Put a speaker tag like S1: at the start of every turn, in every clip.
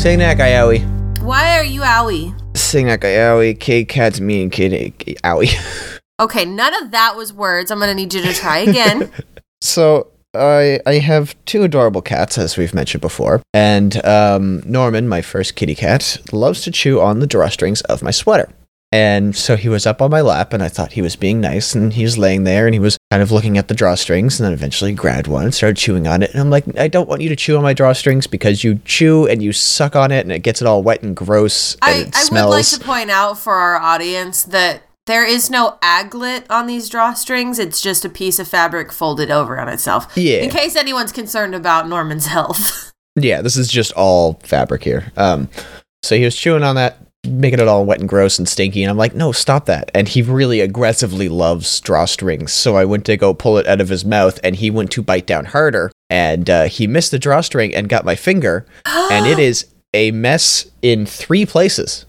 S1: Sing that guy, owie.
S2: Why are you owie?
S1: Sing that guy, owie. Kid cat's me and kid owie.
S2: Okay, none of that was words. I'm gonna need you to try again.
S1: So I I have two adorable cats, as we've mentioned before, and um, Norman, my first kitty cat, loves to chew on the drawstrings of my sweater. And so he was up on my lap, and I thought he was being nice, and he was laying there, and he was kind of looking at the drawstrings, and then eventually grabbed one and started chewing on it. And I'm like, I don't want you to chew on my drawstrings because you chew and you suck on it, and it gets it all wet and gross, and
S2: I, I would like to point out for our audience that there is no aglet on these drawstrings. It's just a piece of fabric folded over on itself.
S1: Yeah.
S2: In case anyone's concerned about Norman's health.
S1: Yeah, this is just all fabric here. Um, so he was chewing on that, making it all wet and gross and stinky, and I'm like, no, stop that. And he really aggressively loves drawstrings, so I went to go pull it out of his mouth, and he went to bite down harder, and uh, he missed the drawstring and got my finger, and it is a mess in three places.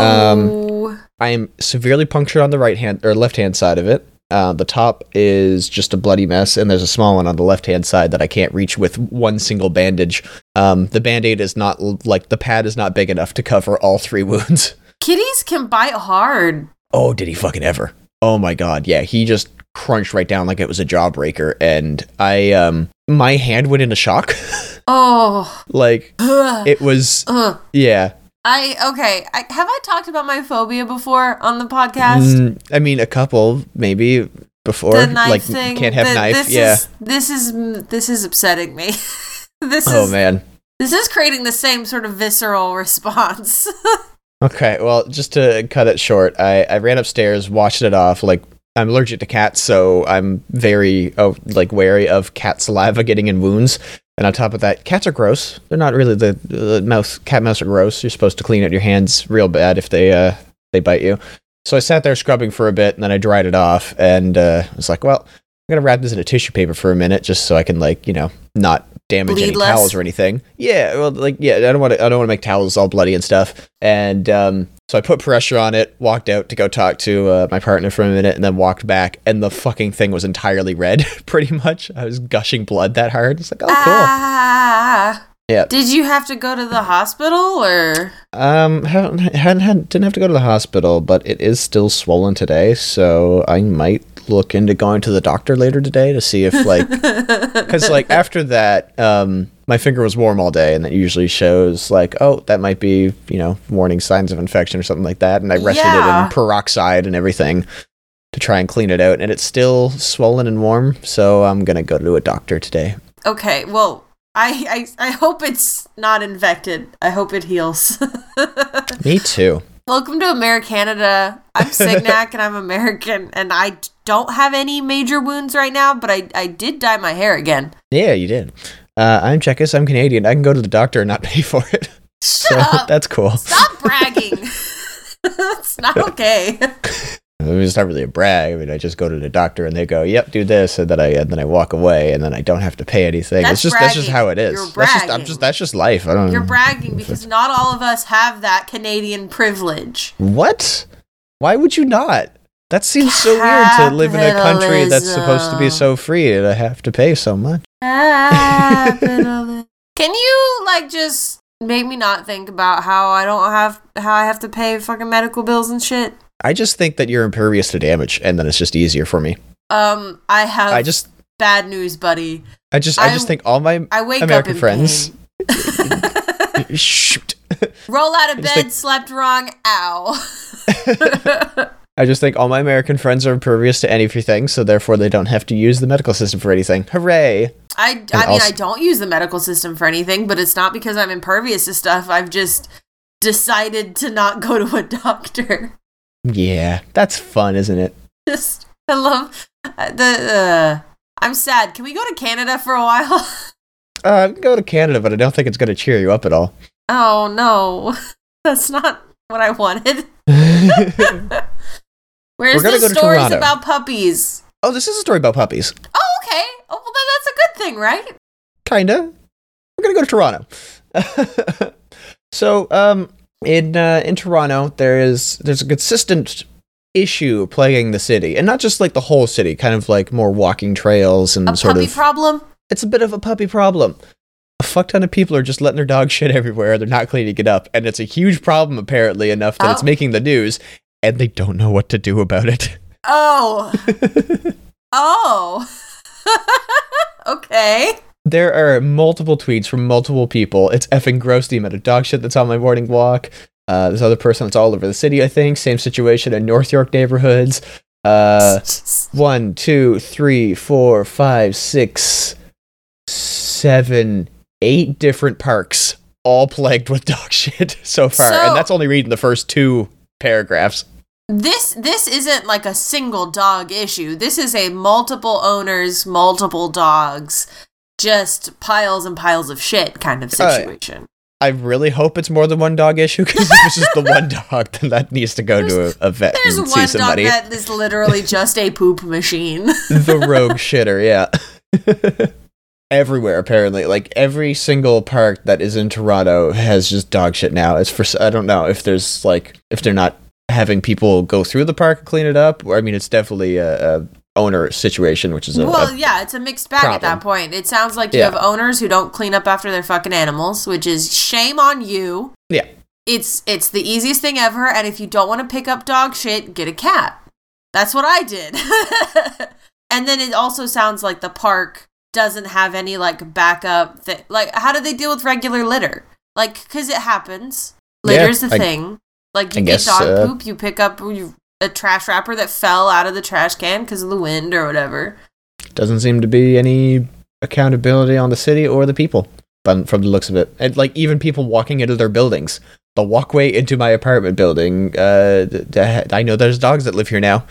S2: oh.
S1: I am severely punctured on the right hand or left hand side of it. Uh, the top is just a bloody mess, and there's a small one on the left hand side that I can't reach with one single bandage. Um, the band aid is not like the pad is not big enough to cover all three wounds.
S2: Kitties can bite hard.
S1: Oh, did he fucking ever? Oh my god, yeah, he just crunched right down like it was a jawbreaker, and I um my hand went into shock.
S2: Oh.
S1: like
S2: Ugh.
S1: it was,
S2: Ugh.
S1: yeah.
S2: I okay. I, have I talked about my phobia before on the podcast?
S1: Mm, I mean, a couple maybe before,
S2: the knife
S1: like
S2: thing.
S1: can't have
S2: The-
S1: knife.
S2: This
S1: yeah.
S2: Is, this is this is upsetting me. this
S1: oh
S2: is
S1: man.
S2: this is creating the same sort of visceral response.
S1: Okay, well, just to cut it short, I, I ran upstairs, washed it off. Like I'm allergic to cats, so I'm very oh, like wary of cat saliva getting in wounds. And on top of that, cats are gross. They're not really the, the mouse. Cat mouse are gross. You're supposed to clean out your hands real bad if they uh they bite you. So I sat there scrubbing for a bit, and then I dried it off, and uh, I was like, well, I'm gonna wrap this in a tissue paper for a minute, just so I can like you know not damage any
S2: less.
S1: towels or anything. Yeah, well, like yeah, I don't want to. I don't want to make towels all bloody and stuff. And um, so I put pressure on it, walked out to go talk to uh, my partner for a minute, and then walked back, and the fucking thing was entirely red. Pretty much, I was gushing blood that hard. It's like, oh, cool.
S2: Ah.
S1: Yeah.
S2: Did you have to go to the hospital or?
S1: Um, haven't, hadn't had, didn't have to go to the hospital, but it is still swollen today, so I might look into going to the doctor later today to see if like because like after that um my finger was warm all day and that usually shows like oh that might be you know warning signs of infection or something like that and i rested
S2: Yeah.
S1: it in peroxide and everything to try and clean it out and it's still swollen and warm so i'm gonna go to a doctor today
S2: Okay, well, I, I I hope it's not infected. I hope it heals.
S1: me too
S2: Welcome to Americanada. I'm Signac and I'm American, and I don't have any major wounds right now, but I I did dye my hair again.
S1: yeah you did uh, i'm czechus i'm canadian i can go to the doctor and not pay for it
S2: Shut
S1: so
S2: up!
S1: that's cool
S2: Stop bragging. That's not okay.
S1: I mean, it's not really a brag. I mean, I just go to the doctor and they go, "Yep, do this," and then I and then I walk away, and then I don't have to pay anything.
S2: That's
S1: it's just that's just how it is.
S2: You're
S1: that's just I'm just that's just life. I don't.
S2: You're bragging because not all of us have that Canadian privilege.
S1: what? Why would you not? That seems so weird to live in a country that's supposed to be so free to have to pay so much.
S2: Capitalism. Can you like just make me not think about how I don't have how I have to pay fucking medical bills and shit?
S1: I just think that you're impervious to damage, and then it's just easier for me.
S2: Um, I have
S1: I just,
S2: bad news, buddy.
S1: I just, I,
S2: I-
S1: just think all my
S2: I wake
S1: American
S2: up in
S1: friends.
S2: pain.
S1: shoot.
S2: Roll out of bed,
S1: think-
S2: slept wrong. Ow.
S1: I just think all my American friends are impervious to anything, so therefore they don't have to use the medical system for anything. Hooray!
S2: I, I mean,
S1: also-
S2: I don't use the medical system for anything, but it's not because I'm impervious to stuff. I've just decided to not go to a doctor.
S1: Yeah, that's fun, isn't it?
S2: Just, I love uh, the. Uh, I'm sad. Can we go to Canada for a while?
S1: Uh, go to Canada, but I don't think it's going to cheer you up at all.
S2: oh no, that's not what I wanted. Where's
S1: We're gonna
S2: the
S1: go to
S2: stories
S1: Toronto.
S2: about puppies?
S1: Oh, this is a story about puppies.
S2: Oh, okay. Oh, well, then that's a good thing, right?
S1: Kinda. We're gonna go to Toronto. so, um, in uh, in Toronto, there is there's a consistent issue plaguing the city, and not just like the whole city, kind of like more walking trails and
S2: A
S1: sort
S2: puppy
S1: of.
S2: problem.
S1: it's a bit of a puppy problem. A fuck ton of people are just letting their dog shit everywhere. They're not cleaning it up, and it's a huge problem apparently enough that it's
S2: Oh.
S1: making the news, and they don't know what to do about it.
S2: Oh. oh. okay.
S1: There are multiple tweets from multiple people. It's effing gross the amount of dog shit that's on my morning walk. Uh, this other person that's all over the city, I think. Same situation in North York neighborhoods. Uh, one, two, three, four, five, six, seven, eight different parks, all plagued with dog shit so far.
S2: So-
S1: and that's only reading the first two paragraphs.
S2: This this isn't like a single dog issue. This is a multiple owners, multiple dogs, just piles and piles of shit kind of
S1: Uh,
S2: situation.
S1: I really hope it's more than one dog issue because if it's just the one dog, then that needs to go to a, a vet
S2: There's
S1: and see somebody.
S2: dog that is literally just a poop machine.
S1: the rogue shitter, yeah. Everywhere, apparently, like every single park that is in Toronto has just dog shit now. It's for I don't know if there's like if they're not having people go through the park and clean it up. I mean, it's definitely a, a owner situation, which is a,
S2: well,
S1: a
S2: yeah, it's a mixed bag at that point. It sounds like you
S1: Yeah.
S2: have owners who don't clean up after their fucking animals, which is shame on you.
S1: yeah.
S2: It's it's the easiest thing ever, and if you don't want to pick up dog shit, get a cat. That's what I did. and then it also sounds like the park doesn't have any like backup thing. Like, how do they deal with regular litter? Like, because it happens.
S1: Yeah,
S2: Litter's the
S1: I-
S2: thing. Like,
S1: I
S2: you get
S1: guess,
S2: dog
S1: uh,
S2: poop, you pick up a trash wrapper that fell out of the trash can because of the wind or whatever.
S1: doesn't seem to be any accountability on the city or the people. But from the looks of it, and like even people walking into their buildings, the walkway into my apartment building. Uh, I know there's dogs that live here now.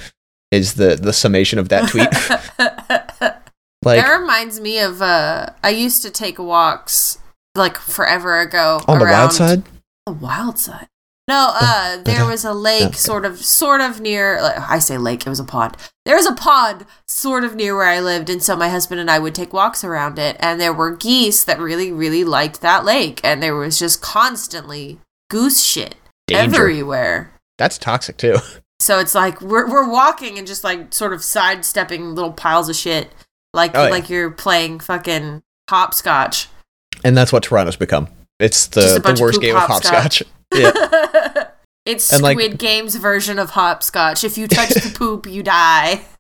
S1: Is the the summation of that tweet? like
S2: that reminds me of uh I used to take walks like forever ago
S1: on the wild side?
S2: The wild side. No, uh there was a lake sort of sort of near I say lake, it was a pond. There was a pond sort of near where I lived and so my husband and I would take walks around it and there were geese that really really liked that lake and there was just constantly goose shit
S1: Danger.
S2: everywhere.
S1: That's toxic too.
S2: So it's like we're we're walking and just like sort of sidestepping little piles of shit, like
S1: Oh, yeah.
S2: like you're playing fucking hopscotch.
S1: And that's what Toronto's become. It's the, the worst game of
S2: hopscotch.
S1: Hopscotch. Yeah.
S2: it's
S1: And, like-
S2: Squid Game's version of hopscotch. If you touch the poop, you die.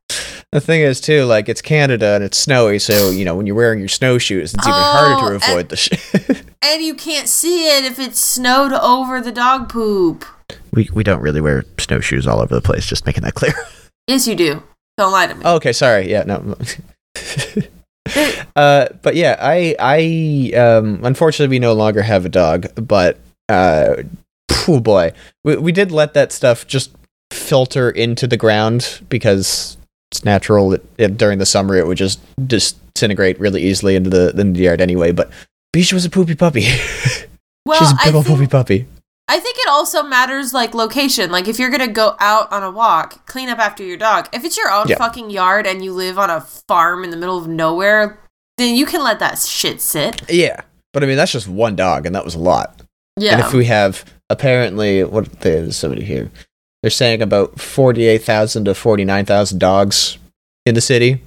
S1: The thing is too, like it's Canada and it's snowy, so you know when you're wearing your snowshoes, it's even harder
S2: Oh,
S1: to
S2: and-
S1: avoid the shit.
S2: And you can't see it if it's snowed over the dog poop.
S1: we we don't really wear snowshoes all over the place. Just making that clear.
S2: Yes, you do. Don't lie to me.
S1: Oh, okay, sorry. Yeah, no. uh, but yeah, I I um unfortunately we no longer have a dog, but uh, oh boy, we we did let that stuff just filter into the ground because it's natural. It, it, during the summer, it would just disintegrate really easily into the into the yard anyway. But Beach was a poopy puppy.
S2: well,
S1: She's a
S2: I
S1: big old
S2: think,
S1: poopy puppy.
S2: I think it also matters like location. Like if you're gonna go out on a walk, clean up after your dog. If it's your own
S1: Yeah.
S2: fucking yard and you live on a farm in the middle of nowhere, then you can let that shit sit.
S1: Yeah, but I mean that's just one dog, and that was a lot.
S2: Yeah.
S1: And if we have apparently what there's somebody here, they're saying about forty eight thousand to forty nine thousand dogs in the city.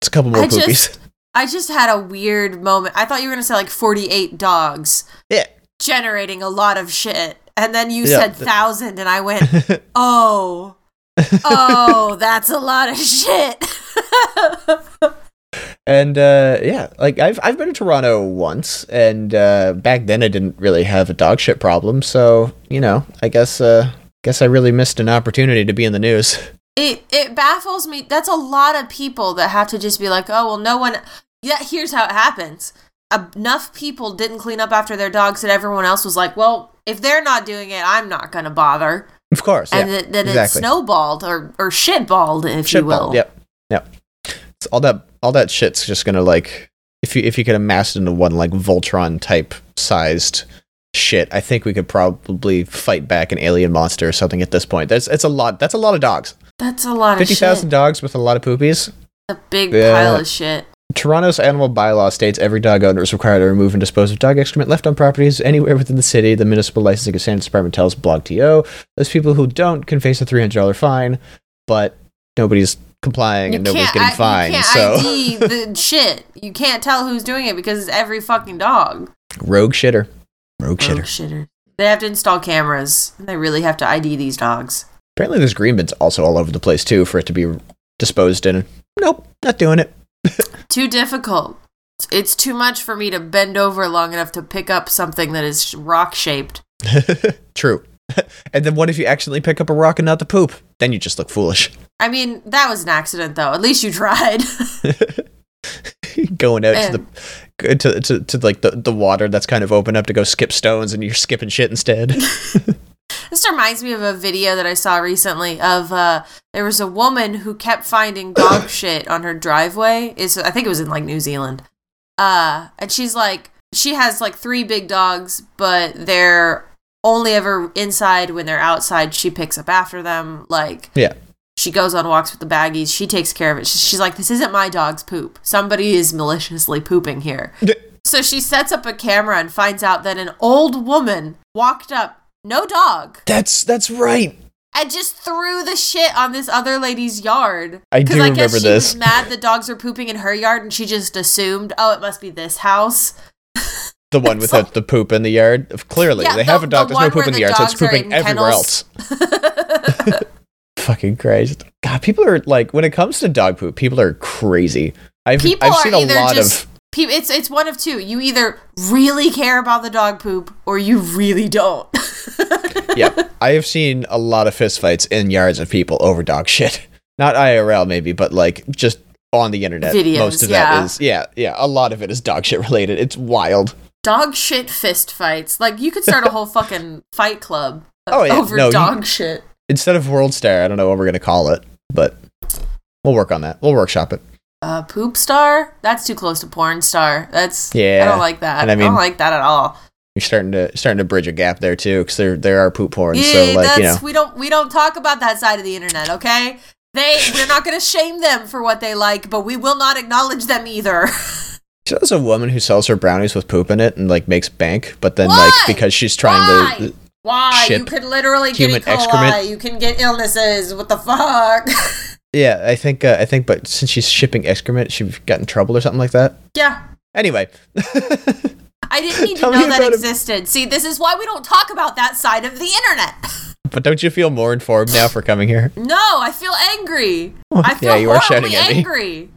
S1: It's a couple more
S2: I
S1: poopies.
S2: just- I just had a weird moment. I thought you were gonna say like 48 dogs
S1: yeah.
S2: generating a lot of shit, and then you
S1: Yeah,
S2: said
S1: th-
S2: thousand, and I went, oh, oh, that's a lot of shit.
S1: and uh, yeah, like I've I've been to Toronto once, and uh, back then I didn't really have a dog shit problem. So you know, I guess uh, guess I really missed an opportunity to be in the news.
S2: it it baffles me. That's a lot of people that have to just be like, oh well, no one. Yeah, here's how it happens. Enough people didn't clean up after their dogs that everyone else was like, well, if they're not doing it, I'm not gonna bother.
S1: Of course,
S2: and
S1: yeah,
S2: that, that it snowballed or or shitballed, if you will.
S1: Yep, yep. It's all that all that shit's just gonna like if you if you could amass it into one like Voltron type sized shit, I think we could probably fight back an alien monster or something at this point. That's it's a lot. That's a lot of dogs.
S2: That's a lot of
S1: Fifty
S2: shit.
S1: thousand dogs with a lot of poopies.
S2: A big
S1: Yeah.
S2: pile of shit.
S1: Toronto's animal bylaw states every dog owner is required to remove and dispose of dog excrement left on properties anywhere within the city. The municipal licensing and standards department tells BlogTO those people who don't can face a three hundred dollar fine, but nobody's complying and nobody's getting
S2: I-
S1: fined.
S2: You can't
S1: So
S2: ID the shit. You can't tell who's doing it because it's every fucking dog.
S1: rogue shitter, rogue
S2: Rogue
S1: shitter.
S2: shitter. They have to install cameras. They really have to ID these dogs.
S1: Apparently, there's green bins also all over the place too for it to be disposed in. Nope, not doing it.
S2: Too difficult. It's too much for me to bend over long enough to pick up something that is rock shaped.
S1: True. and then what if you accidentally pick up a rock and not the poop? Then you just look foolish.
S2: I mean, that was an accident though. At least you tried.
S1: Going out to the to, to, to like the, the water that's kind of open up to go skip stones and you're skipping shit instead.
S2: This reminds me of a video that I saw recently of uh there was a woman who kept finding dog shit on her driveway. Is I think it was in like New Zealand. Uh and she's like she has like three big dogs, but they're only ever inside when they're outside she picks up after them like
S1: yeah.
S2: She goes on walks with the baggies she takes care of it she's like this isn't my dog's poop somebody is maliciously pooping here so she sets up a camera and finds out that an old woman walked up no dog
S1: That's that's right.
S2: and just threw the shit on this other lady's yard.
S1: I do
S2: I guess
S1: remember
S2: she
S1: this.
S2: was mad the dogs were pooping in her yard, and she just assumed, oh, it must be this house.
S1: The one without the poop in the yard. Clearly,
S2: Yeah,
S1: they
S2: the-
S1: have a dog.
S2: the
S1: There's no poop in the
S2: the
S1: yard, so it's pooping everywhere
S2: kennels.
S1: else. Fucking Christ. God, people are like when it comes to dog poop, people are crazy. I've
S2: People
S1: I've
S2: are
S1: seen a lot
S2: just
S1: of
S2: pe- it's it's one of two. You either really care about the dog poop, or you really don't.
S1: yeah. I have seen a lot of fistfights in yards of people over dog shit. Not IRL maybe, but like just on the internet.
S2: Videos,
S1: Most of
S2: yeah.
S1: that is yeah, yeah. A lot of it is dog shit related. It's wild.
S2: dog shit fist fights. Like you could start a whole fucking fight club
S1: Oh, yeah.
S2: over
S1: No, you-
S2: dog shit.
S1: Instead of World Star, I don't know what we're gonna call it, but we'll work on that. We'll workshop it.
S2: Uh, poop star? That's too close to porn star. That's
S1: Yeah,
S2: I don't like that.
S1: and I
S2: I, don't like that at all.
S1: You're starting to starting to bridge a gap there too, because there there are poop porn.
S2: Yeah,
S1: so like
S2: that's
S1: you know,
S2: we don't we don't talk about that side of the internet, okay? They we're not going to shame them for what they like, but we will not acknowledge them either.
S1: So there's a woman who sells her brownies with poop in it and like makes bank, but then
S2: Why?
S1: like because she's trying
S2: Why?
S1: to
S2: Why? You could literally get E. coli.
S1: excrement.
S2: You can get illnesses. What the fuck?
S1: Yeah, I think uh, I think but since she's shipping excrement, she got in trouble or something like that.
S2: yeah.
S1: Anyway.
S2: I didn't need to know that
S1: it.
S2: existed. See, this is why we don't talk about that side of the internet.
S1: but don't you feel more informed now for coming here?
S2: No, I feel angry. I feel
S1: yeah, you are
S2: horribly
S1: shouting at me.
S2: angry.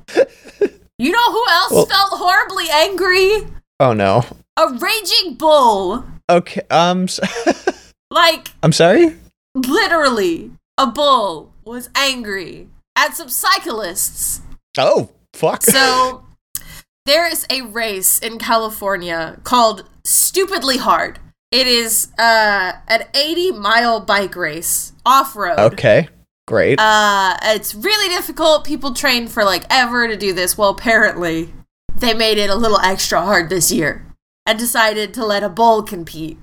S2: you know who else
S1: Well-
S2: felt horribly angry?
S1: Oh no.
S2: A raging bull.
S1: Okay. Um s-
S2: Like
S1: I'm sorry?
S2: literally, a bull was angry at some cyclists.
S1: Oh, fuck.
S2: So there is a race in California called Stupidly Hard. It is uh, an 80 mile bike race off road.
S1: okay. Great.
S2: Uh, it's really difficult. People train for like ever to do this. Well, apparently, they made it a little extra hard this year and decided to let a bull compete.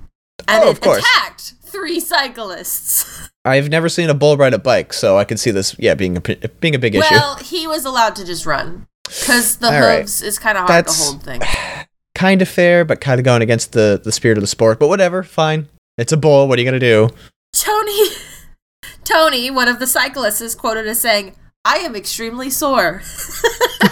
S2: And
S1: Oh,
S2: it
S1: course.
S2: attacked three cyclists.
S1: I've never seen a bull ride a bike, so I can see this yeah being a being a big issue.
S2: well, he was allowed to just run because the
S1: All right.
S2: hooves is kind of hard
S1: That's-
S2: to hold thing.
S1: kind of fair, but kind of going against the the spirit of the sport. But whatever, fine. It's a bull. What are you gonna do?
S2: Tony, Tony, one of the cyclists, is quoted as saying, "I am extremely sore.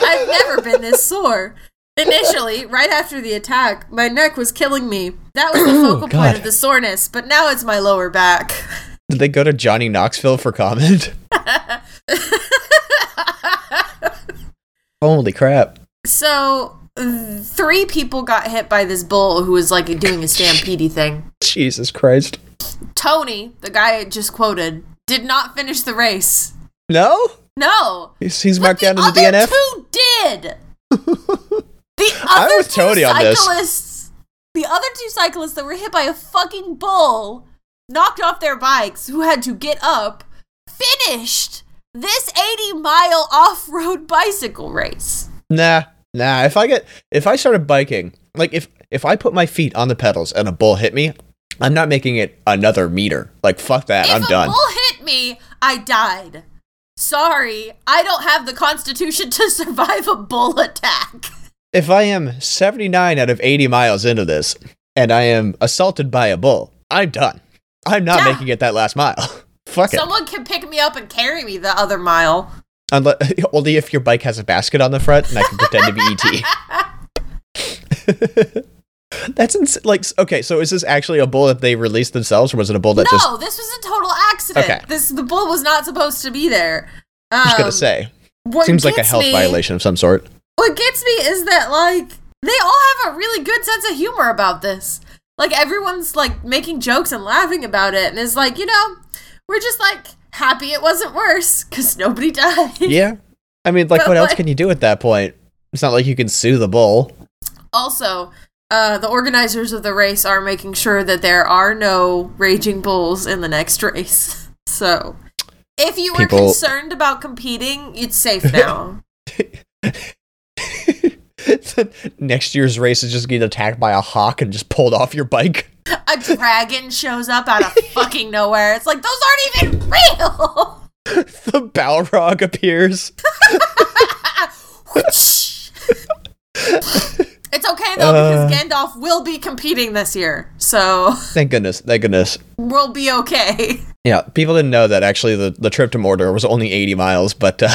S2: I've never been this sore. Initially, right after the attack, my neck was killing me. That was the focal
S1: God.
S2: point of the soreness, but now it's my lower back."
S1: Did they go to Johnny Knoxville for comment? Holy crap!
S2: so, three people got hit by this bull who was like doing a stampede thing.
S1: Jesus Christ!
S2: Tony, the guy I just quoted, did not finish the race.
S1: No,
S2: No,
S1: he's, he's marked down in the DNF.
S2: Two did. The other
S1: with
S2: two
S1: Tony on this.
S2: cyclists, the other two cyclists that were hit by a fucking bull, knocked off their bikes, who had to get up, finished this 80 mile off road bicycle race.
S1: Nah, nah. If I get if I started biking, like if if I put my feet on the pedals and a bull hit me, I'm not making it another meter. Like fuck that.
S2: if
S1: I'm done.
S2: If a bull hit me, I died. Sorry, I don't have the constitution to survive a bull attack.
S1: If I am 79 out of 80 miles into this and I am assaulted by a bull, I'm done. I'm not
S2: Yeah.
S1: making it that last mile. Fuck it.
S2: Someone can pick me up and carry me the other mile.
S1: Unless, only if your bike has a basket on the front and I can pretend to be ET. That's ins- like okay. So is this actually a bull that they released themselves, or was it a bull that just?
S2: no, this was a total accident.
S1: Okay.
S2: This the bull was not supposed to be there. Um,
S1: I was gonna say seems like a health
S2: me-
S1: violation of some sort.
S2: What gets me is that like they all have a really good sense of humor about this. Like everyone's like making jokes and laughing about it, and it's like you know we're just like happy it wasn't worse because nobody died.
S1: Yeah, I mean, like,
S2: But,
S1: what else
S2: like-
S1: can you do at that point? It's not like you can sue the bull.
S2: Also, uh, the organizers of the race are making sure that there are no raging bulls in the next race. So, if you were
S1: People-
S2: concerned about competing, it's safe now.
S1: Next year's race is just getting attacked by a hawk and just pulled off your bike.
S2: a dragon shows up out of fucking nowhere. It's like those aren't even real.
S1: the Balrog appears.
S2: it's okay though
S1: Uh.
S2: because Gandalf will be competing this year, so
S1: Thank goodness. Thank goodness.
S2: we'll be okay.
S1: Yeah, people didn't know that actually the, the trip to Mordor was only 80 miles, but uh,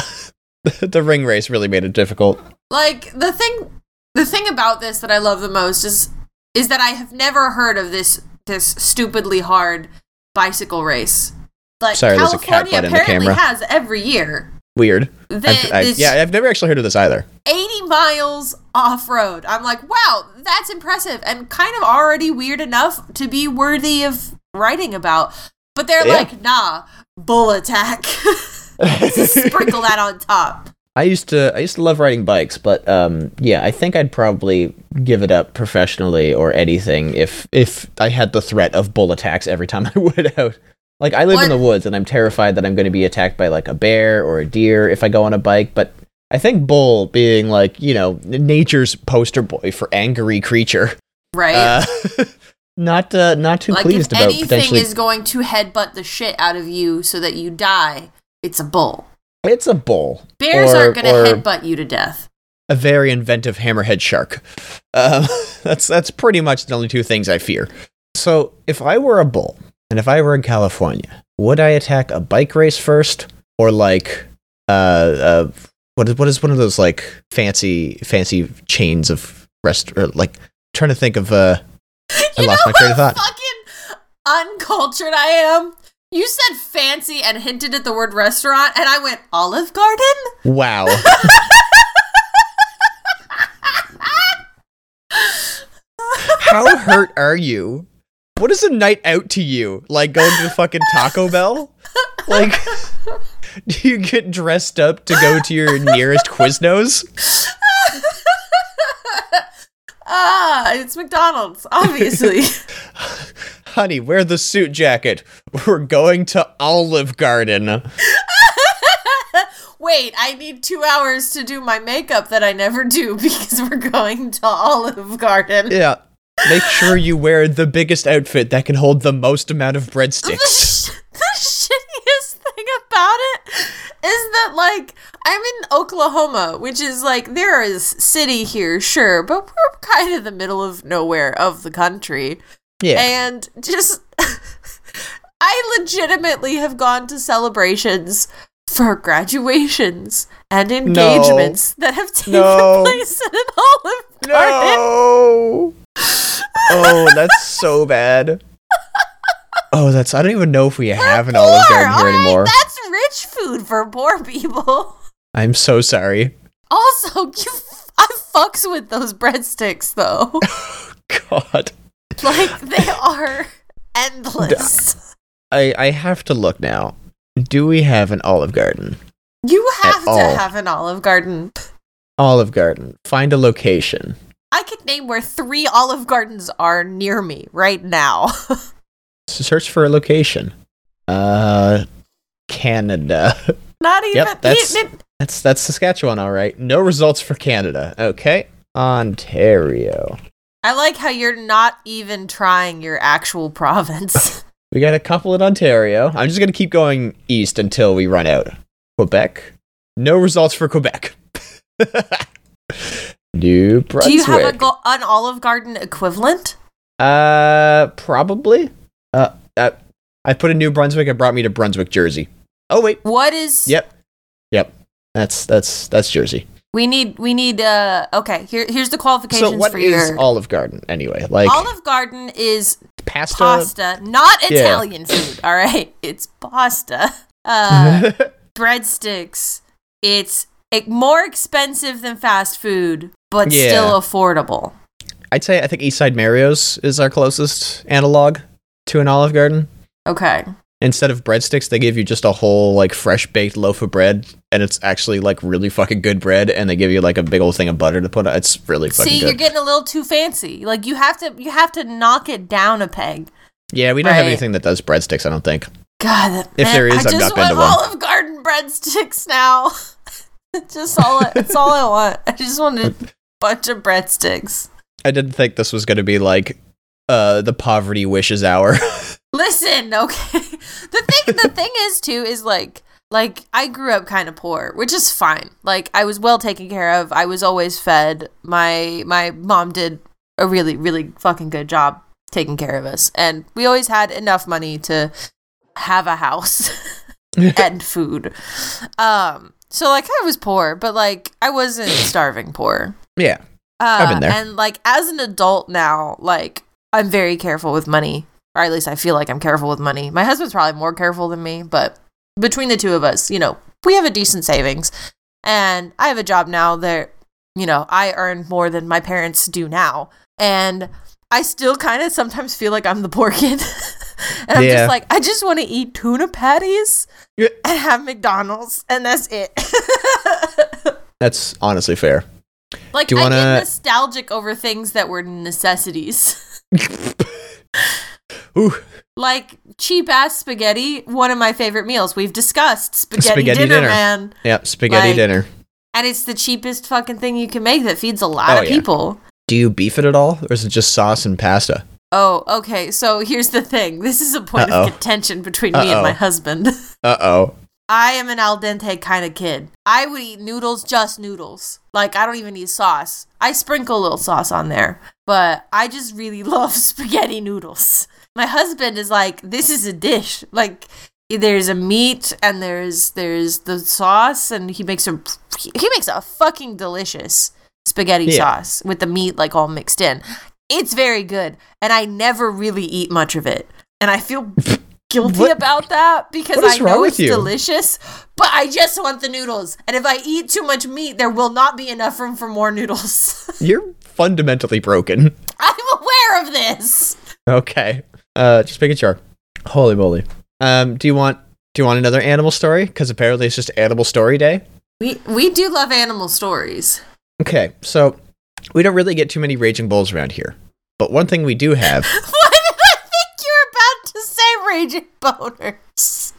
S1: the ring race really made it difficult.
S2: Like the thing, the thing about this that I love the most is is that I have never heard of this this stupidly hard bicycle race. Like
S1: Sorry, there's a cat
S2: California
S1: in the
S2: apparently has every year.
S1: Weird.
S2: The,
S1: I've, I, yeah, I've never actually heard of this either.
S2: 80 miles off road. I'm like, wow, that's impressive and kind of already weird enough to be worthy of writing about. But they're
S1: Yeah.
S2: like, nah, bull attack. Sprinkle that on top.
S1: I used to I used to love riding bikes, but um, yeah, I think I'd probably give it up professionally or anything if if I had the threat of bull attacks every time I went out. Like I live
S2: What-
S1: in the woods and I'm terrified that I'm going to be attacked by like a bear or a deer if I go on a bike, but I think bull being like, you know, nature's poster boy for angry creature.
S2: Right?
S1: Uh, not uh, not too
S2: like
S1: pleased
S2: if
S1: about
S2: anything
S1: potentially
S2: is going to headbutt the shit out of you so that you die, it's a bull.
S1: It's a bull.
S2: Bears
S1: Or-
S2: aren't going to headbutt you to death.
S1: a very inventive hammerhead shark. Um, that's that's pretty much the only two things I fear. So if I were a bull and if I were in California, would I attack a bike race first or like uh, uh what is what is one of those like fancy fancy chains of rest or like trying to think of uh I
S2: You
S1: lost
S2: know
S1: my train of
S2: how
S1: thought.
S2: fucking uncultured I am? You said fancy and hinted at the word restaurant, and I went Olive Garden.
S1: wow. How hurt are you? What is a night out to you? Like going to the fucking Taco Bell? Like do you get dressed up to go to your nearest Quiznos?
S2: Ah, it's McDonald's, obviously.
S1: Honey, wear the suit jacket. We're going to Olive Garden.
S2: Wait, I need two hours to do my makeup that I never do because we're going to Olive Garden.
S1: Yeah. Make sure you wear the biggest outfit that can hold the most amount of
S2: the,
S1: breadsticks.
S2: sh- the shittiest thing about it is that like I'm in Oklahoma, which is like there is city here, sure, but we're kind of the middle of nowhere of the country.
S1: Yeah.
S2: And just I legitimately have gone to celebrations for graduations and engagements that have taken
S1: No.
S2: place in an olive garden.
S1: No. Oh, that's so bad. Oh, that's I don't even know if we have an Olive Garden here
S2: alright,
S1: anymore.
S2: That's rich food for poor people.
S1: I'm so sorry.
S2: Also, you, I fucks with those breadsticks though.
S1: God.
S2: like they are endless.
S1: I I have to look now. Do we have an Olive Garden?
S2: You have to
S1: all.
S2: have an Olive Garden.
S1: Olive Garden. Find a location.
S2: I could name where three Olive Gardens are near me right now.
S1: Search for a location. Uh Canada.
S2: Not even.
S1: Yep, that's-
S2: it-
S1: That's that's Saskatchewan, all right. No results for Canada. Okay. Ontario.
S2: I like how you're not even trying your actual province.
S1: We got a couple in Ontario. I'm just gonna keep going east until we run out. Quebec. No results for Quebec. New Brunswick.
S2: Do you have a go- an Olive Garden equivalent?
S1: Uh, probably. Uh, uh, I put in New Brunswick. It brought me to Brunswick, Jersey. Oh wait,
S2: What is?
S1: yep, yep. That's that's that's Jersey.
S2: We need. We need. Uh. Okay. Here. Here's the qualifications
S1: So what
S2: for
S1: is
S2: your.
S1: Olive Garden anyway? Like
S2: Olive Garden is
S1: pasta.
S2: pasta, not
S1: Yeah.
S2: Italian food. All right, it's pasta. Uh, breadsticks. It's more expensive than fast food, but
S1: Yeah.
S2: still affordable.
S1: I'd say I think Eastside Mario's is our closest analog to an Olive Garden.
S2: Okay.
S1: Instead of breadsticks, they give you just a whole like fresh baked loaf of bread, and it's actually like really fucking good bread. And they give you like a big old thing of butter to put. on. It's really fucking
S2: See, you're getting a little too fancy. Like you have to. You have to knock it down a peg.
S1: yeah, we don't have anything that does breadsticks. I don't think.
S2: God, that-
S1: If
S2: man,
S1: there is,
S2: I
S1: I've
S2: just want. Olive Garden breadsticks now. It's just all. It's all I want. I just want a bunch of breadsticks.
S1: I didn't think this was going to be like uh the poverty wishes hour.
S2: Listen, okay. The thing the thing is too is like like I grew up kind of poor, which is fine. Like I was well taken care of. I was always fed. My my mom did a really really fucking good job taking care of us. And we always had enough money to have a house and food. Um so like I was poor, but like I wasn't starving poor.
S1: yeah,
S2: Uh,
S1: I've been there.
S2: And like as an adult now, like I'm very careful with money, or at least I feel like I'm careful with money. My husband's probably more careful than me, but between the two of us, you know, we have a decent savings, and I have a job now that you know I earn more than my parents do now, and I still kind of sometimes feel like I'm the poor kid. and I'm
S1: Yeah.
S2: just like, I just want to eat tuna patties
S1: Yeah.
S2: and have McDonald's, and that's it.
S1: that's honestly fair.
S2: Like
S1: Do you
S2: I
S1: wanna-
S2: get nostalgic over things that were necessities.
S1: Ooh,
S2: like cheap ass spaghetti, one of my favorite meals. We've discussed spaghetti,
S1: Spaghetti
S2: dinner,
S1: dinner.
S2: man.
S1: yeah, spaghetti
S2: Like-
S1: dinner.
S2: And it's the cheapest fucking thing you can make that feeds a lot
S1: Oh,
S2: of
S1: yeah.
S2: people.
S1: Do you beef it at all, or is it just sauce and pasta?
S2: Oh, okay. So here's the thing. This is a point
S1: Uh-oh.
S2: of contention between me and my husband.
S1: Uh oh.
S2: I am an al dente kind of kid. I would eat noodles, just noodles. Like I don't even need sauce. I sprinkle a little sauce on there, but I just really love spaghetti noodles. My husband is like, this is a dish. Like there's a meat and there's there's the sauce and he makes a he makes a fucking delicious spaghetti
S1: Yeah.
S2: sauce with the meat like all mixed in. It's very good and I never really eat much of it. And I feel guilty
S1: What-
S2: about that because I know it's
S1: you?
S2: delicious, but I just want the noodles. And if I eat too much meat, there will not be enough room for more noodles.
S1: You're fundamentally broken.
S2: I'm aware of this.
S1: Okay. Uh, just making sure. Holy moly. Um, do you want do you want another animal story? Because apparently it's just Animal Story Day.
S2: We we do love animal stories.
S1: Okay, so we don't really get too many raging bulls around here, but one thing we do have.
S2: Why did I think you were about to say raging boners?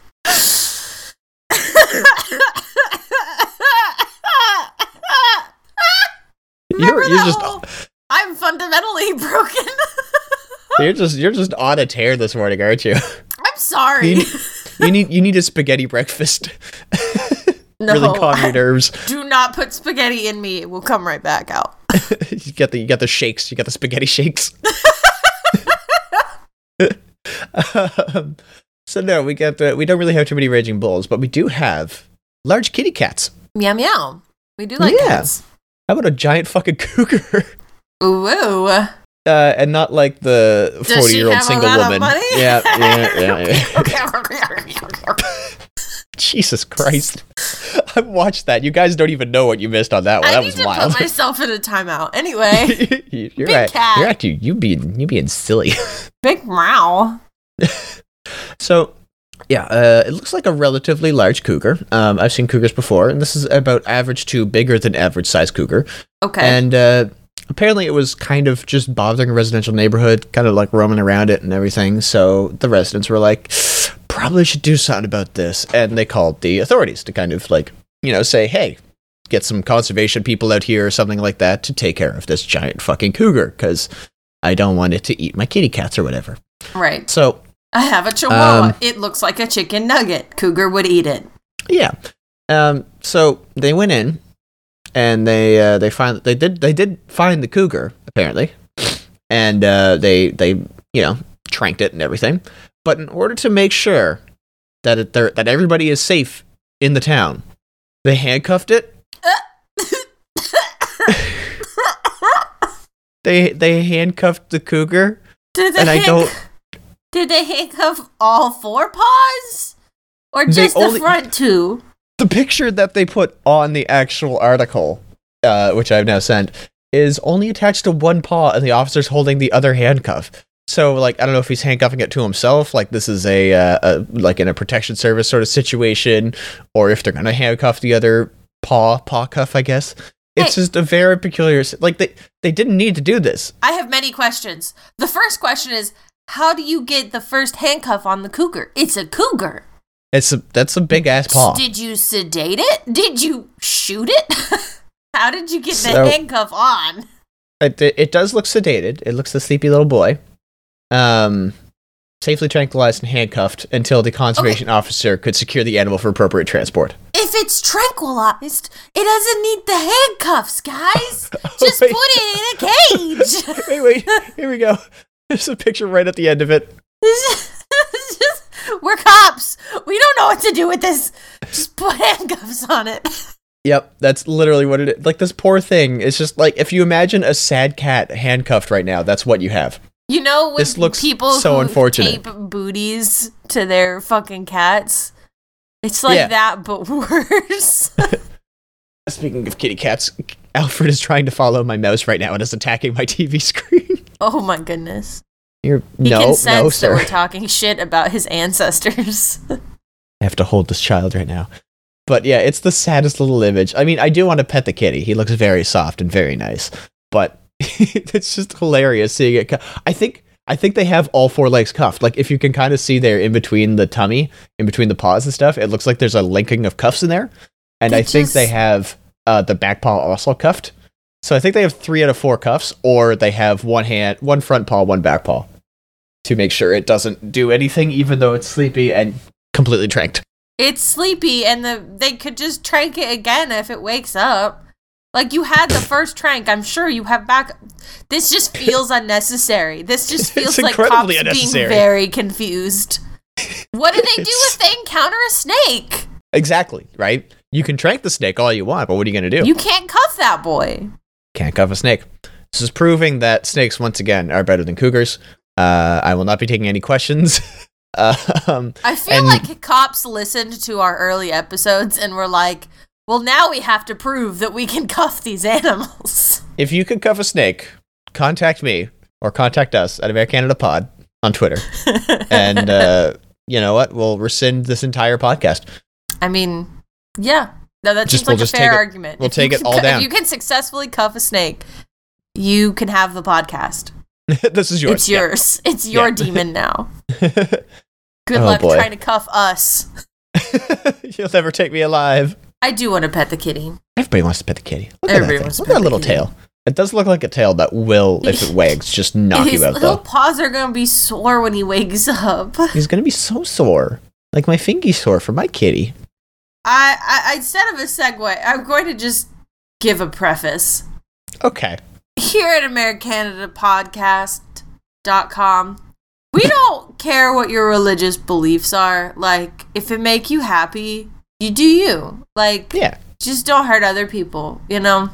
S1: You're- you're just-
S2: whole, I'm fundamentally broken.
S1: You're just you're just on a tear this morning, aren't you?
S2: I'm sorry.
S1: You, you need you need a spaghetti breakfast.
S2: no,
S1: really calm your nerves.
S2: do not put spaghetti in me. It will come right back out.
S1: you got the you got the shakes. You got the spaghetti shakes. um, so no, we got the, we don't really have too many raging bulls, but we do have large kitty cats.
S2: Meow meow. We do like
S1: Yeah.
S2: cats.
S1: How about a giant fucking cougar?
S2: Ooh, ooh.
S1: Uh, and not like the forty year old
S2: have a
S1: single woman. Yeah, yeah, yeah, yeah. Jesus Christ! I watched that. You guys don't even know what you missed on that one.
S2: I
S1: that
S2: need
S1: was
S2: to
S1: wild.
S2: put myself in a timeout. Anyway,
S1: You're
S2: Big
S1: right.
S2: cat.
S1: You're actually you being you being silly.
S2: big meow.
S1: So, yeah, uh, it looks like a relatively large cougar. Um, I've seen cougars before, and this is about average to bigger than average size cougar.
S2: Okay.
S1: And uh, apparently, it was kind of just bothering a residential neighborhood, kind of like roaming around it and everything. So the residents were like, probably should do something about this, and they called the authorities to kind of like, you know, say, hey. Get some conservation people out here or something like that to take care of this giant fucking cougar because I don't want it to eat my kitty cats or whatever.
S2: right.
S1: So
S2: I have a chihuahua.
S1: Um,
S2: it looks like a chicken nugget. Cougar would eat it.
S1: Yeah. Um. So they went in, and they uh, they find they did they did find the cougar apparently, and uh, they they you know tranked it and everything. But in order to make sure that it, that everybody is safe in the town, they handcuffed it. They they handcuffed the cougar,
S2: Did they
S1: and I don't.
S2: Did they handcuff all four paws? Or just the
S1: only-
S2: front two?
S1: The picture that they put on the actual article, uh, which I've now sent, is only attached to one paw, and the officer's holding the other handcuff. So, like, I don't know if he's handcuffing it to himself, like this is a, uh, a like in a protection service sort of situation, or if they're gonna handcuff the other paw, paw cuff, I guess. It's
S2: Hey.
S1: just a very peculiar. Like they they didn't need to do this.
S2: I have many questions. The first question is how do you get the first handcuff on the cougar? It's a cougar.
S1: It's a that's a big ass paw.
S2: Did you sedate it? Did you shoot it? how did you get the handcuff on?
S1: It, it, does look sedated. It looks a sleepy little boy. Um, safely tranquilized and handcuffed until the conservation officer could secure the animal for appropriate transport.
S2: If it's tranquilized, it doesn't need the handcuffs, guys. Just put it in a cage.
S1: wait, wait, here we go. There's a picture right at the end of it.
S2: This is just- We're cops. We don't know what to do with this. Just put handcuffs on it.
S1: Yep, that's literally what it is. Like this poor thing. It's just like if you imagine a sad cat handcuffed right now, that's what you have.
S2: You know, when
S1: This looks
S2: people
S1: so unfortunate.
S2: tape booties to their fucking cats, it's like
S1: Yeah.
S2: that, but worse.
S1: Speaking of kitty cats, Alfred is trying to follow my mouse right now and is attacking my TV screen.
S2: oh my goodness.
S1: You're
S2: He
S1: no,
S2: can
S1: no,
S2: sense that we're talking shit about his ancestors.
S1: I have to hold this child right now. But yeah, it's the saddest little image. I mean, I do want to pet the kitty. He looks very soft and very nice. But it's just hilarious seeing it. cu- I think I think they have all four legs cuffed. Like if you can kind of see there in between the tummy, in between the paws and stuff, it looks like there's a linking of cuffs in there. And
S2: They
S1: I think they have uh, the back paw also cuffed. So I think they have three out of four cuffs, or they have one hand, one front paw, one back paw, to make sure it doesn't do anything, even though it's sleepy and completely tranked.
S2: it's sleepy, and the they could just trank it again if it wakes up. Like you had the first trank, I'm sure you have back. This just feels unnecessary. This just feels like cops being very confused. What do they do if they encounter a snake?
S1: Exactly, right? You can trank the snake all you want, but what are you going to do?
S2: You can't cuff that boy.
S1: Can't cuff a snake. This is proving that snakes, once again, are better than cougars. Uh, I will not be taking any questions. um,
S2: I feel
S1: And-
S2: like cops listened to our early episodes and were like, well, now we have to prove that we can cuff these animals.
S1: if you can cuff a snake, contact me or contact us at American Canada Pod on Twitter. and uh, you know what? We'll rescind this entire podcast.
S2: I mean, yeah. No, that
S1: Just-
S2: seems like
S1: we'll just
S2: a fair
S1: it-
S2: argument.
S1: we'll
S2: If
S1: take it all down.
S2: If you can successfully cuff a snake, you can have the podcast.
S1: this is yours.
S2: It's yours. It's your
S1: Yeah.
S2: demon now. Good
S1: Oh,
S2: luck
S1: boy.
S2: trying to cuff us.
S1: You'll never take me alive.
S2: I do want to pet the kitty.
S1: Everybody wants to pet the kitty. Look
S2: Everybody
S1: at that,
S2: wants
S1: thing. Look at
S2: pet
S1: that little
S2: kitty.
S1: tail. It does look like a tail that will, if it wags, just knock
S2: His
S1: you out, His
S2: little
S1: though.
S2: paws are going to be sore when he wakes up.
S1: He's gonna be so sore. Like my fingy sore for my kitty.
S2: I, I instead of a segue, I'm going to just give a preface.
S1: Okay.
S2: Here at AmeriCanadaPodcast.com, we don't care what your religious beliefs are. Like, if it make you happy, you do you. Like,
S1: Yeah.
S2: just don't hurt other people, you know?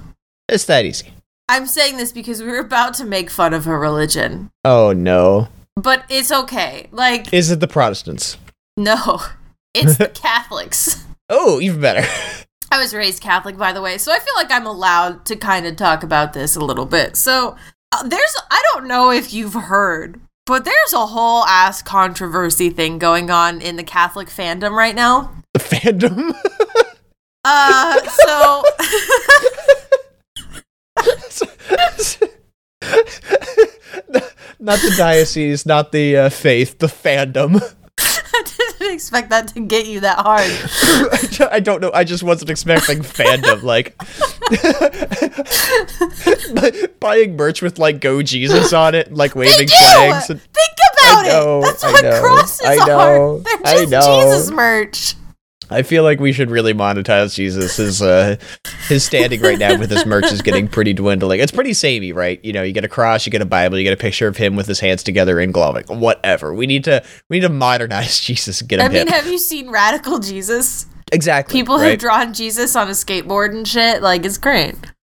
S1: It's that easy.
S2: I'm saying this because we were about to make fun of a religion.
S1: Oh no.
S2: But it's okay. Like,
S1: Is it the Protestants?
S2: no. It's the Catholics.
S1: Oh, even better.
S2: I was raised Catholic, by the way, so I feel like I'm allowed to kind of talk about this a little bit. So uh, there's, I don't know if you've heard, but there's a whole ass controversy thing going on in the Catholic fandom right now.
S1: the fandom.
S2: Uh, so
S1: not the diocese, not the uh, faith, the fandom.
S2: I didn't expect that to get you that hard.
S1: I don't know. I just wasn't expecting fandom. Like buying merch with like "Go Jesus" on it, like waving flags. And,
S2: Think about
S1: I know,
S2: it. That's
S1: I
S2: what
S1: know,
S2: crosses
S1: I
S2: are. They're
S1: I
S2: just
S1: know.
S2: Jesus merch.
S1: I feel like we should really monetize Jesus. His uh, his standing right now with his merch is getting pretty dwindling. It's pretty samey, right? You know, you get a cross, you get a Bible, you get a picture of him with his hands together in glowing. Whatever. We need to we need to modernize Jesus and get him
S2: I mean,
S1: hip.
S2: have you seen Radical Jesus?
S1: exactly.
S2: People
S1: right?
S2: have drawn Jesus on a skateboard and shit. Like, it's great.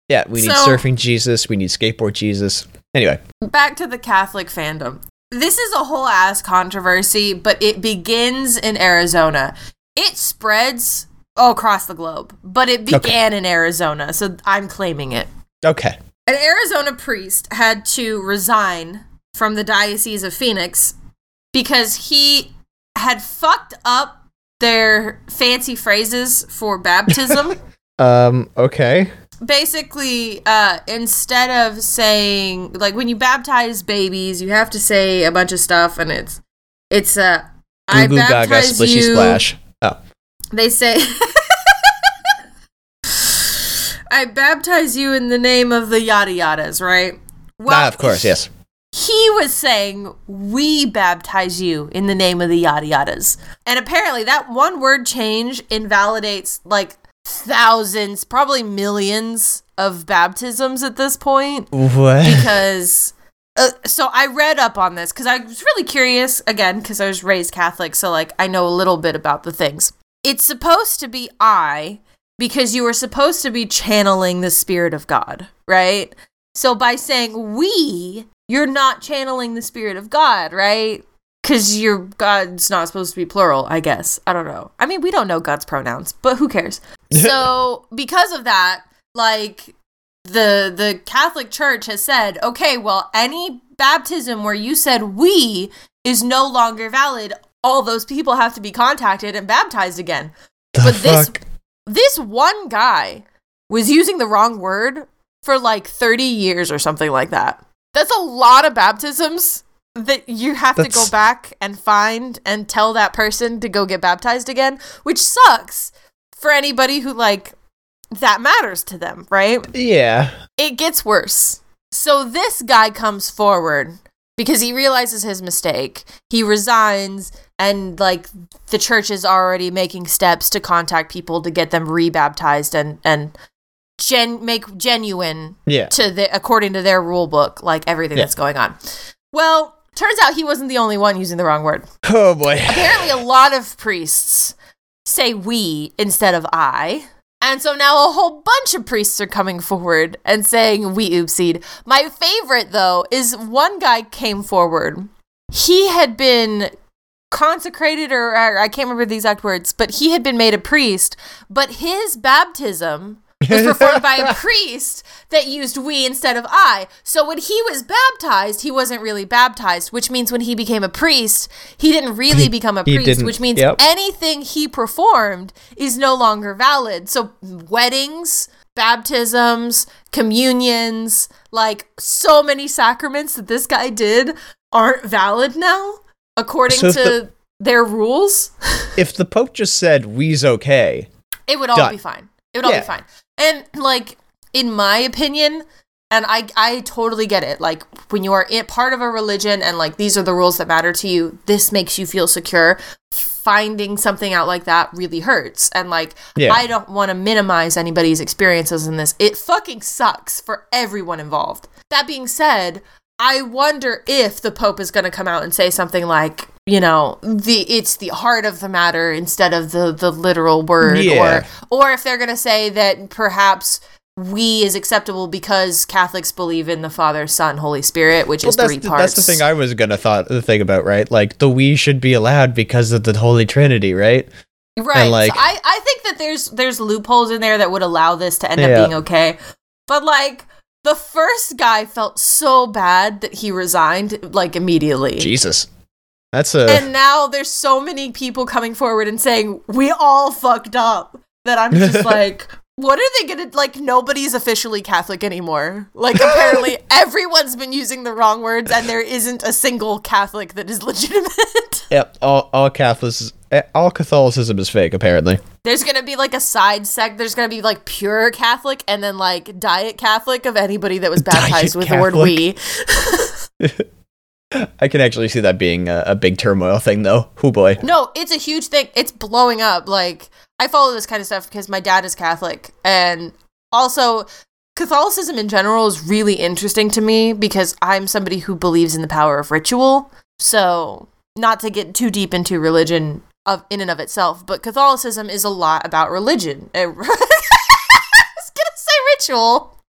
S1: Yeah, we need
S2: So-
S1: surfing Jesus. We need skateboard Jesus. Anyway,
S2: Back to the Catholic fandom. This is a whole ass controversy, but it begins in Arizona. It spreads across the globe, but it began in Arizona, so I'm claiming it.
S1: okay.
S2: An Arizona priest had to resign from the Diocese of Phoenix because he had fucked up their fancy phrases for baptism.
S1: Um. Okay.
S2: Basically, uh, instead of saying like when you baptize babies, you have to say a bunch of stuff, and it's it's uh, I
S1: gaga
S2: baptize
S1: splishy
S2: you.
S1: splash.
S2: They say, I baptize you in the name of the yada yadas, right?
S1: ah, of course, yes.
S2: He was saying, We baptize you in the name of the yada yadas. And apparently, that one word change invalidates like thousands, probably millions of baptisms at this point
S1: What?
S2: because. Uh, so I read up on this because I was really curious again because I was raised Catholic, so like I know a little bit about the things. It's supposed to be I because you were supposed to be channeling the Spirit of God, right? So by saying we, you're not channeling the Spirit of God, right? Because your God's not supposed to be plural, I guess. I don't know. I mean, we don't know God's pronouns, but who cares? so because of that, like the the Catholic Church has said, okay, well, any baptism where you said we is no longer valid. All those people have to be contacted and baptized again.
S1: The
S2: but this
S1: fuck?
S2: this one guy was using the wrong word for like 30 years or something like that. That's a lot of baptisms that you have to go back and find and tell that person to go get baptized again, which sucks for anybody who like that matters to them, right?
S1: Yeah.
S2: it gets worse. So this guy comes forward because he realizes his mistake. He resigns and like the church is already making steps to contact people to get them rebaptized and and gen- make genuine
S1: Yeah.
S2: to the according to their rule book like everything
S1: Yeah.
S2: that's going on. Well, turns out he wasn't the only one using the wrong word.
S1: Oh boy.
S2: Apparently a lot of priests say we instead of I. And so now a whole bunch of priests are coming forward and saying we oopsied. My favorite though is one guy came forward. He had been consecrated or, or I can't remember the exact words, but he had been made a priest, but his baptism was performed by a priest that used we instead of I. So when he was baptized, he wasn't really baptized, which means when he became a priest, he didn't really
S1: He-
S2: become a priest, which means
S1: yep.
S2: anything he performed is no longer valid. So weddings, baptisms, communions, like so many sacraments that this guy did aren't valid now according
S1: So
S2: to
S1: the-
S2: their rules.
S1: if the Pope just said we's okay,
S2: It would all
S1: Done.
S2: be fine. It would all be fine. And like in my opinion, and I I totally get it. Like when you are in part of a religion and like these are the rules that matter to you, this makes you feel secure. Finding something out like that really hurts. And like
S1: Yeah.
S2: I don't want to minimize anybody's experiences in this. It fucking sucks for everyone involved. That being said, I wonder if the Pope is going to come out and say something like, you know, the it's the heart of the matter instead of the the literal word,
S1: Yeah.
S2: or or if they're going to say that perhaps we is acceptable because Catholics believe in the Father, Son, Holy Spirit, which is
S1: well, that's
S2: three
S1: the,
S2: parts.
S1: that's the thing I was gonna thought the thing about right. Like the we should be allowed because of the Holy Trinity, right?
S2: Right.
S1: like-
S2: so I, I think that there's there's loopholes in there that would allow this to end
S1: Yeah.
S2: up being okay. But like the first guy felt so bad that he resigned like immediately.
S1: Jesus, that's a
S2: And now there's so many people coming forward and saying we all fucked up that I'm just like what are they gonna like nobody's officially catholic anymore like apparently everyone's been using the wrong words and there isn't a single catholic that is legitimate
S1: yep. All all Catholics, eh, all Catholicism is fake. Apparently,
S2: there's gonna be like a side sect there's gonna be like pure catholic and then like diet catholic of anybody that was baptized
S1: Diet
S2: with the word we
S1: I can actually see that being a, a big turmoil thing, though. Oh boy.
S2: No, it's a huge thing. It's blowing up. Like I follow this kind of stuff because my dad is Catholic, and also Catholicism in general is really interesting to me because I'm somebody who believes in the power of ritual. So, not to get too deep into religion of in and of itself, but Catholicism is a lot about religion. I was gonna say ritual.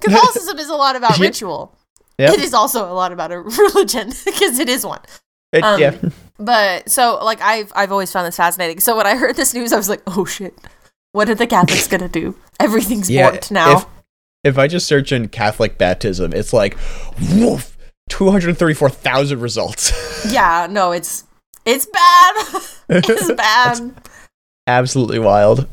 S2: Catholicism is a lot about ritual.
S1: Yep.
S2: It is also a lot about a religion because it is one.
S1: It-
S2: Um,
S1: yeah.
S2: But so like I've I've always found this fascinating. So when I heard this news, I was like, oh shit, what are the Catholics gonna do? Everything's
S1: Yeah,
S2: warped now.
S1: If, if I just search in Catholic baptism, it's like, woof, 234,000 results.
S2: yeah, no, it's it's bad. it's bad.
S1: Absolutely wild.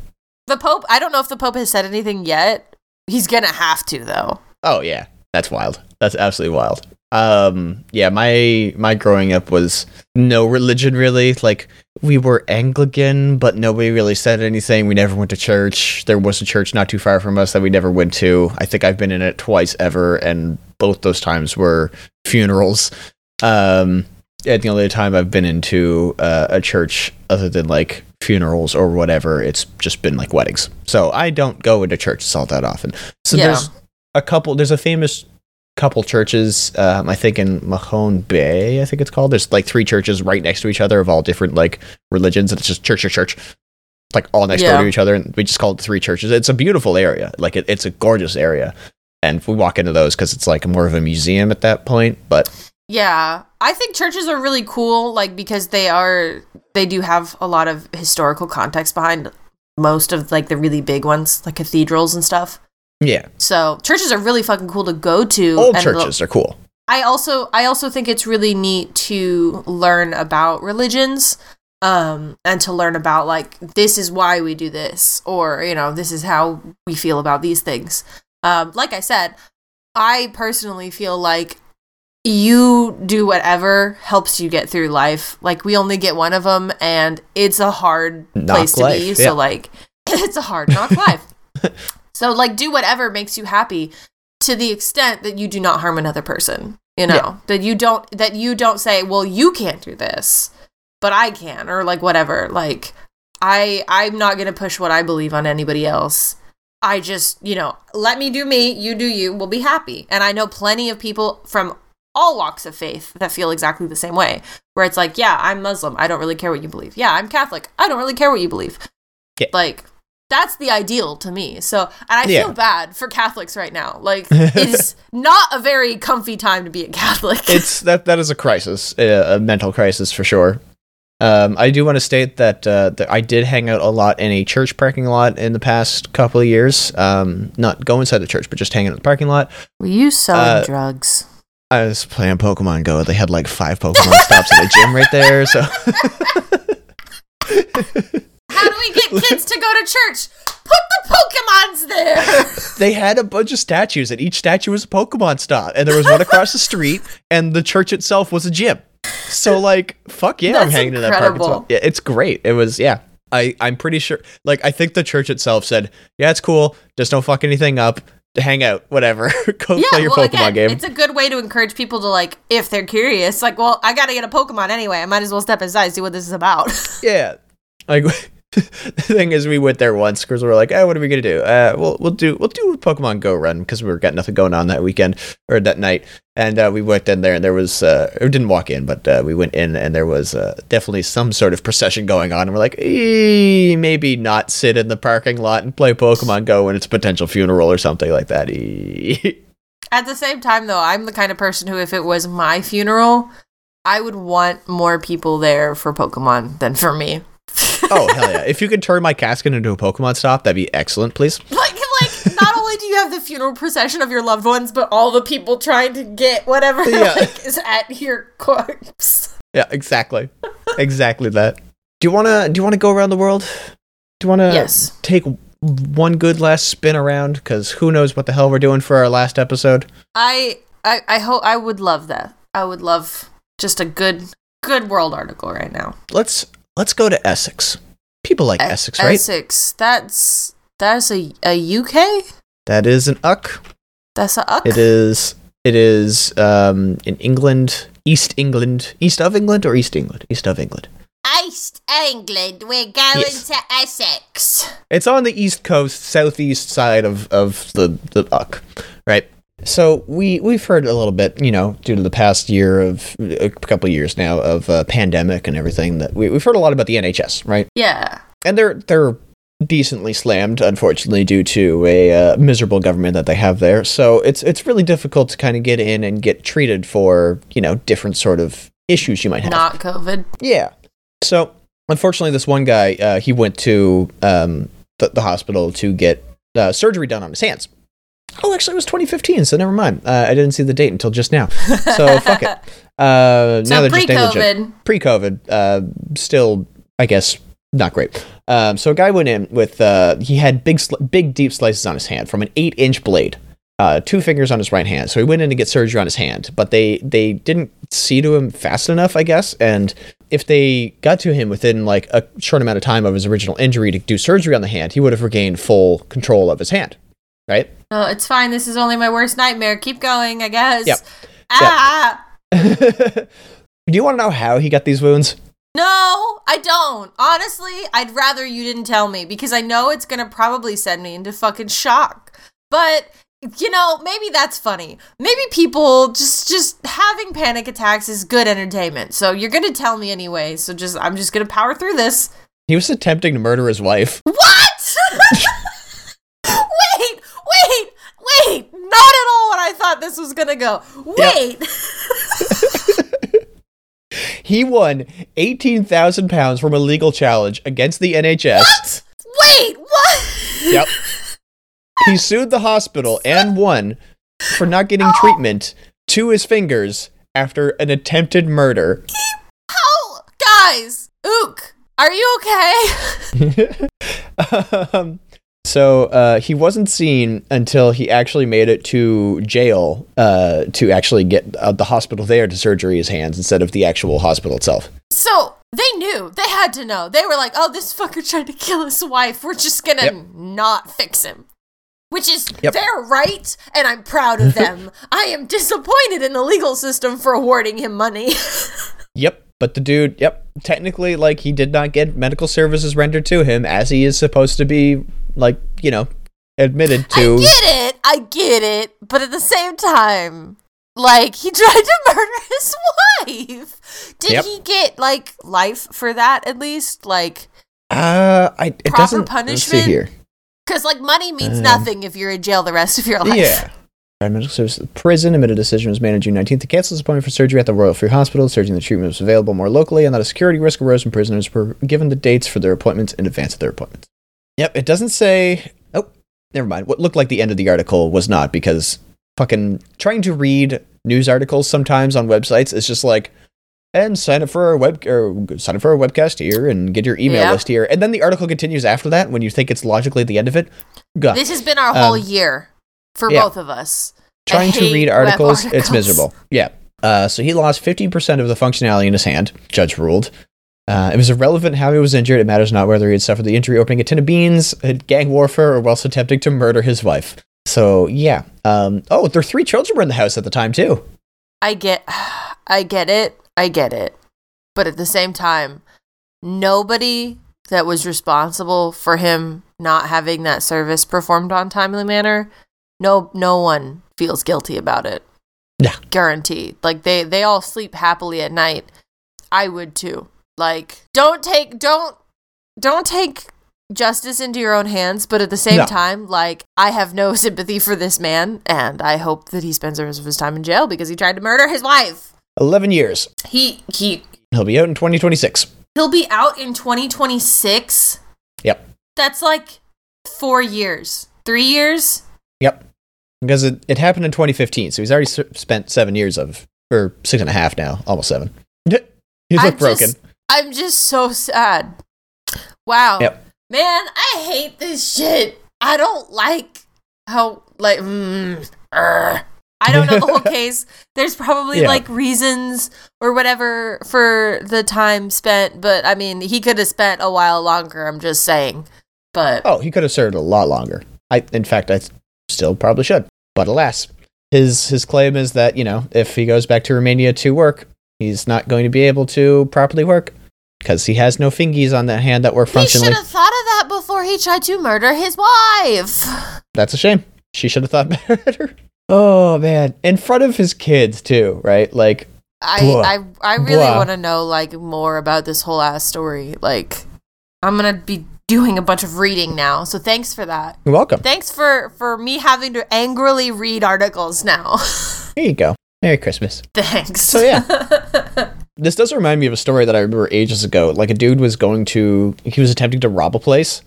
S2: The Pope. I don't know if the Pope has said anything yet. He's gonna have to though.
S1: Oh yeah, that's wild. That's absolutely wild. Um, yeah, my my growing up was no religion really. Like we were Anglican, but nobody really said anything. We never went to church. There was a church not too far from us that we never went to. I think I've been in it twice ever, and both those times were funerals. Um, and the only time I've been into uh, a church other than like funerals or whatever, it's just been like weddings. So I don't go into churches all that often. So
S2: Yeah.
S1: there's a couple. There's a famous couple churches. Um, I think in Mahone Bay, I think it's called. There's like three churches right next to each other of all different like religions, and it's just church, church, church, like all next
S2: Yeah.
S1: door to each other. And we just call it three churches. It's a beautiful area. Like it, it's a gorgeous area. And we walk into those because it's like more of a museum at that point. But
S2: Yeah, I think churches are really cool, like because they are they do have a lot of historical context behind most of like the really big ones, like cathedrals and stuff.
S1: Yeah,
S2: So churches are really fucking cool to go to.
S1: old
S2: and
S1: churches are cool.
S2: I also I also think it's really neat to learn about religions um and to learn about like this is why we do this or you know this is how we feel about these things. Um like I said, I personally feel like you do whatever helps you get through life. Like we only get one of them and it's a hard
S1: Knock
S2: place to
S1: life,
S2: be.
S1: yeah.
S2: So like it's a hard knock life. So like do whatever makes you happy to the extent that you do not harm another person. You know,
S1: Yeah.
S2: that you don't that you don't say, "Well, you can't do this, but I can," or like whatever. Like I I'm not going to push what I believe on anybody else. I just, you know, let me do me, you do you, we'll be happy. And I know plenty of people from all walks of faith that feel exactly the same way. Where it's like, yeah, I'm Muslim. I don't really care what you believe. Yeah, I'm Catholic. I don't really care what you believe.
S1: Yeah.
S2: Like that's the ideal to me. So, and I
S1: Yeah.
S2: feel bad for Catholics right now. Like it's not a very comfy time to be a Catholic.
S1: it's that that is a crisis, a, a mental crisis for sure. Um, I do want to state that, uh, that I did hang out a lot in a church parking lot in the past couple of years. Um, not go inside the church, but just hang out in the parking lot.
S2: Were you selling
S1: Uh,
S2: drugs?
S1: I was playing Pokemon Go. They had like five Pokemon stops at the gym right there. So
S2: How do we get kids to go to church? Put the Pokemons there.
S1: they had a bunch of statues, and each statue was a Pokemon stop. And there was one across the street, and the church itself was a gym. So like, fuck yeah, I'm
S2: That's
S1: hanging in that
S2: incredible.
S1: spot. Yeah, it's great. It was yeah. I I'm pretty sure. Like I think the church itself said, yeah, it's cool. Just don't fuck anything up. Hang out, whatever. Go play your
S2: well,
S1: Pokemon
S2: again,
S1: game.
S2: It's a good way to encourage people to like, if they're curious, like, well, I gotta get a Pokemon anyway. I might as well step inside and see what this is about.
S1: Yeah. Like the thing is, we went there once because we were like, "Oh, what are we gonna do? Uh, we'll we'll do we'll do a Pokemon Go run because we were got nothing going on that weekend or that night." And uh, we went in there, and there was uh, or didn't walk in, but uh, we went in, and there was uh, definitely some sort of procession going on. And we're like, "Eh, maybe not sit in the parking lot and play Pokemon Go when it's a potential funeral or something like that." Eh.
S2: At the same time, though, I'm the kind of person who, if it was my funeral, I would want more people there for Pokemon than for me.
S1: oh hell yeah! If you could turn my casket into a Pokemon stop, that'd be excellent, please.
S2: like, like, not only do you have the funeral procession of your loved ones, but all the people trying to get whatever
S1: Yeah.
S2: like, is at your corpse.
S1: Yeah, exactly. exactly that. Do you want to do you want to go around the world? Do you want to
S2: Yes.
S1: take one good last spin around cuz who knows what the hell we're doing for our last episode?
S2: I, I, I hope I would love that. I would love just a good, good world article right now.
S1: Let's let's go to Essex. People like Essex, right?
S2: Essex. That's that's a a UK.
S1: That is an uck.
S2: That's a uck.
S1: It is it is um in England, East England, east of England or East England? East of England.
S2: East England. We're going
S1: Yes.
S2: to Essex.
S1: It's on the east coast, southeast side of, of the the Uck, right? So we we've heard a little bit, you know, due to the past year of a couple of years now of uh, pandemic and everything that we, we've heard a lot about the NHS, right?
S2: Yeah.
S1: And they're they're decently slammed, unfortunately, due to a uh, miserable government that they have there. So it's it's really difficult to kind of get in and get treated for you know different sort of issues you might have.
S2: Not COVID.
S1: Yeah. So unfortunately, this one guy uh, he went to um, the, the hospital to get uh, surgery done on his hands. Oh, actually, it was 2015, so never mind. Uh, I didn't see the date until just now. So fuck it. Uh, now they're
S2: pre
S1: just negligent.
S2: COVID.
S1: Pre-COVID, uh, still, I guess, not great. Um, so a guy went in with uh, he had big, sli- big, deep slices on his hand from an eight-inch blade. Uh, two fingers on his right hand. So he went in to get surgery on his hand, but they they didn't see to him fast enough, I guess. And if they got to him within like a short amount of time of his original injury to do surgery on the hand, he would have regained full control of his hand, right?
S2: Oh, it's fine. This is only my worst nightmare. Keep going, I guess.
S1: Yep.
S2: Ah.
S1: Do you want to know how he got these wounds?
S2: No, I don't. Honestly, I'd rather you didn't tell me because I know it's gonna probably send me into fucking shock. But you know, maybe that's funny. Maybe people just just having panic attacks is good entertainment. So you're gonna tell me anyway. So just I'm just gonna power through this.
S1: He was attempting to murder his wife.
S2: What? wait, wait, wait. Not at all what I thought this was gonna go. Wait.
S1: He won 18,000 pounds from a legal challenge against the NHS.
S2: What? Wait, what?
S1: Yep. He sued the hospital and won for not getting treatment to his fingers after an attempted murder.
S2: How? Guys, Ook, are you okay?
S1: um, so uh, he wasn't seen until he actually made it to jail uh, to actually get uh, the hospital there to surgery his hands instead of the actual hospital itself.
S2: So they knew. They had to know. They were like, oh, this fucker tried to kill his wife. We're just gonna
S1: Yep.
S2: not fix him. Which is
S1: Yep.
S2: their right, and I'm proud of them. I am disappointed in the legal system for awarding him money.
S1: Yep. But the dude, yep, technically, like, he did not get medical services rendered to him as he is supposed to be, like, you know, admitted to.
S2: I get it. I get it. But at the same time, like, he tried to murder his wife. Did
S1: Yep.
S2: he get, like, life for that at least? Like,
S1: Uh, I, it
S2: Proper
S1: doesn't. Let's
S2: punishment?
S1: see here.
S2: because, like, money means
S1: Um,
S2: nothing if you're in jail the rest of your life.
S1: Yeah. Medical services. Prison admitted decision was made on June 19th to cancel his appointment for surgery at the Royal Free Hospital, surgery the treatment was available more locally, and that a security risk arose when prisoners were given the dates for their appointments in advance of their appointments. Yep, it doesn't say. Oh, never mind. What looked like the end of the article was not because fucking trying to read news articles sometimes on websites is just like, and sign up for our web or sign up for our webcast here and get your email
S2: Yeah.
S1: list here, and then the article continues after that when you think it's logically the end of it.
S2: This has been our whole
S1: Um,
S2: year for
S1: yeah.
S2: both of us.
S1: Trying to read
S2: web
S1: articles, it's miserable. Yeah. Uh, so he lost 50% of the functionality in his hand, judge ruled. Uh, it was irrelevant how he was injured. It matters not whether he had suffered the injury opening a tin of beans, had gang warfare, or whilst attempting to murder his wife. So, yeah. Um, oh, their three children were in the house at the time, too.
S2: I get I get it. I get it. But at the same time, nobody that was responsible for him not having that service performed on timely manner, no no one feels guilty about it.
S1: Yeah.
S2: Guaranteed. Like they they all sleep happily at night. I would too. Like don't take don't don't take justice into your own hands, but at the same
S1: No.
S2: time, like I have no sympathy for this man and I hope that he spends the rest of his time in jail because he tried to murder his wife.
S1: 11 years.
S2: He he
S1: He'll be out in 2026.
S2: he'll be out in 2026.
S1: Yep.
S2: That's like 4 years. 3 years?
S1: Yep. Because it, it happened in 2015, so he's already s- spent seven years of, or six and a half now, almost seven. He's
S2: I'm
S1: broken.
S2: just- I'm just so sad. Wow.
S1: Yep.
S2: Man, I hate this shit. I don't like how like mm. I don't know the whole case. There's probably
S1: Yeah.
S2: like reasons or whatever for the time spent, but I mean, he could have spent a while longer, I'm just saying. But
S1: Oh, he could have served a lot longer. I, in fact, I still probably should. But alas, his his claim is that you know if he goes back to Romania to work, he's not going to be able to properly work. Because he has no fingies on that hand that work
S2: He
S1: functionally.
S2: should have thought of that before he tried to murder his wife.
S1: That's a shame. She should have thought better. Oh man, in front of his kids too, right? Like,
S2: I
S1: Blah.
S2: I I really want to know like more about this whole ass story. Like, I'm gonna be doing a bunch of reading now. So thanks for that.
S1: you're welcome.
S2: Thanks for for me having to angrily read articles now.
S1: Here you go. Merry Christmas.
S2: thanks.
S1: So, yeah. This does remind me of a story that I remember ages ago. Like a dude was going to, he was attempting to rob a place,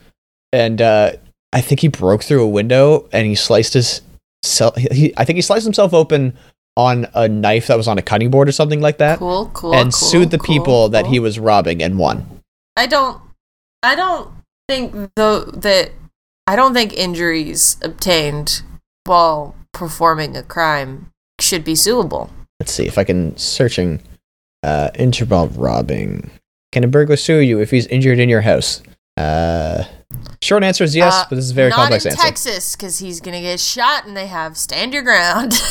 S1: and uh, I think he broke through a window and he sliced his self. He, I think he sliced himself open on a knife that was on a cutting board or something like that,
S2: cool, cool.
S1: and
S2: cool,
S1: sued the
S2: cool,
S1: people that he was robbing and won.
S2: I don't. I don't think though that. I don't think injuries obtained while performing a crime should be suable.
S1: Let's see if I can searching uh, injured robbing. Can a burglar sue you if he's injured in your house? Uh, short answer is yes,
S2: Uh,
S1: but this is a very
S2: Not
S1: complex
S2: in
S1: answer.
S2: Texas because he's gonna get shot, and they have stand your ground.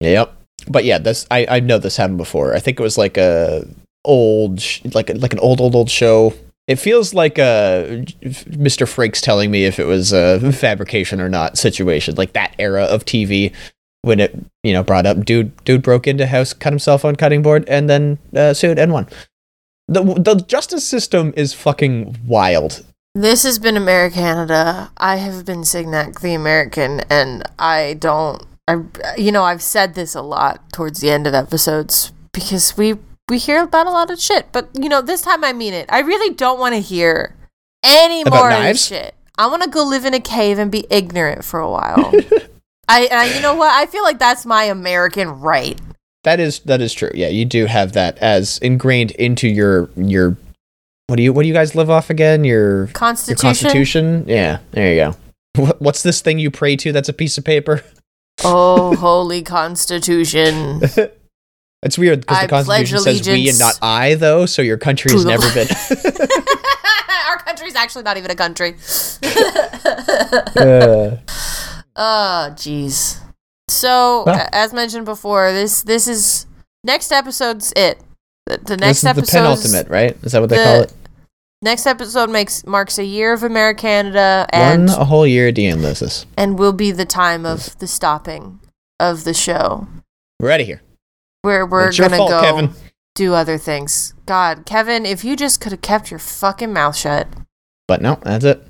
S1: Yep. But yeah, this I I know this happened before. I think it was like a old like like an old old old show. It feels like a Mr. Frakes telling me if it was a fabrication or not situation, like that era of TV when it you know brought up dude dude broke into house, cut himself on cutting board, and then uh, sued and won. The the justice system is fucking wild.
S2: this has been Americanada. I have been Signac the American, and I don't. I you know I've said this a lot towards the end of episodes because we we hear about a lot of shit, but you know this time I mean it. I really don't want to hear any
S1: About
S2: more
S1: knives?
S2: shit. I want to go live in a cave and be ignorant for a while. I, I you know what I feel like that's my American right.
S1: That is that is true. Yeah, you do have that as ingrained into your your what do you what do you guys live off again? Your your
S2: Constitution.
S1: constitution? Yeah, there you go. What, what's this thing you pray to that's a piece of paper?
S2: Oh, holy Constitution.
S1: It's weird because
S2: I
S1: the constitution says we and not I though, so your country has never been
S2: Our country's actually not even a country.
S1: Uh,
S2: Oh, jeez. So,
S1: Well.
S2: a- as mentioned before, this this is next episode's it. The, the next
S1: is the penultimate, right? Is that what they call it?
S2: next episode makes marks a year of Americanada
S1: One
S2: and
S1: a whole year de-enlists.
S2: and will be the time of the stopping of the show.
S1: We're out of here.
S2: Where we're
S1: it's
S2: gonna
S1: fault,
S2: go
S1: Kevin.
S2: do other things. God, Kevin, if you just could have kept your fucking mouth shut.
S1: But no, that's it.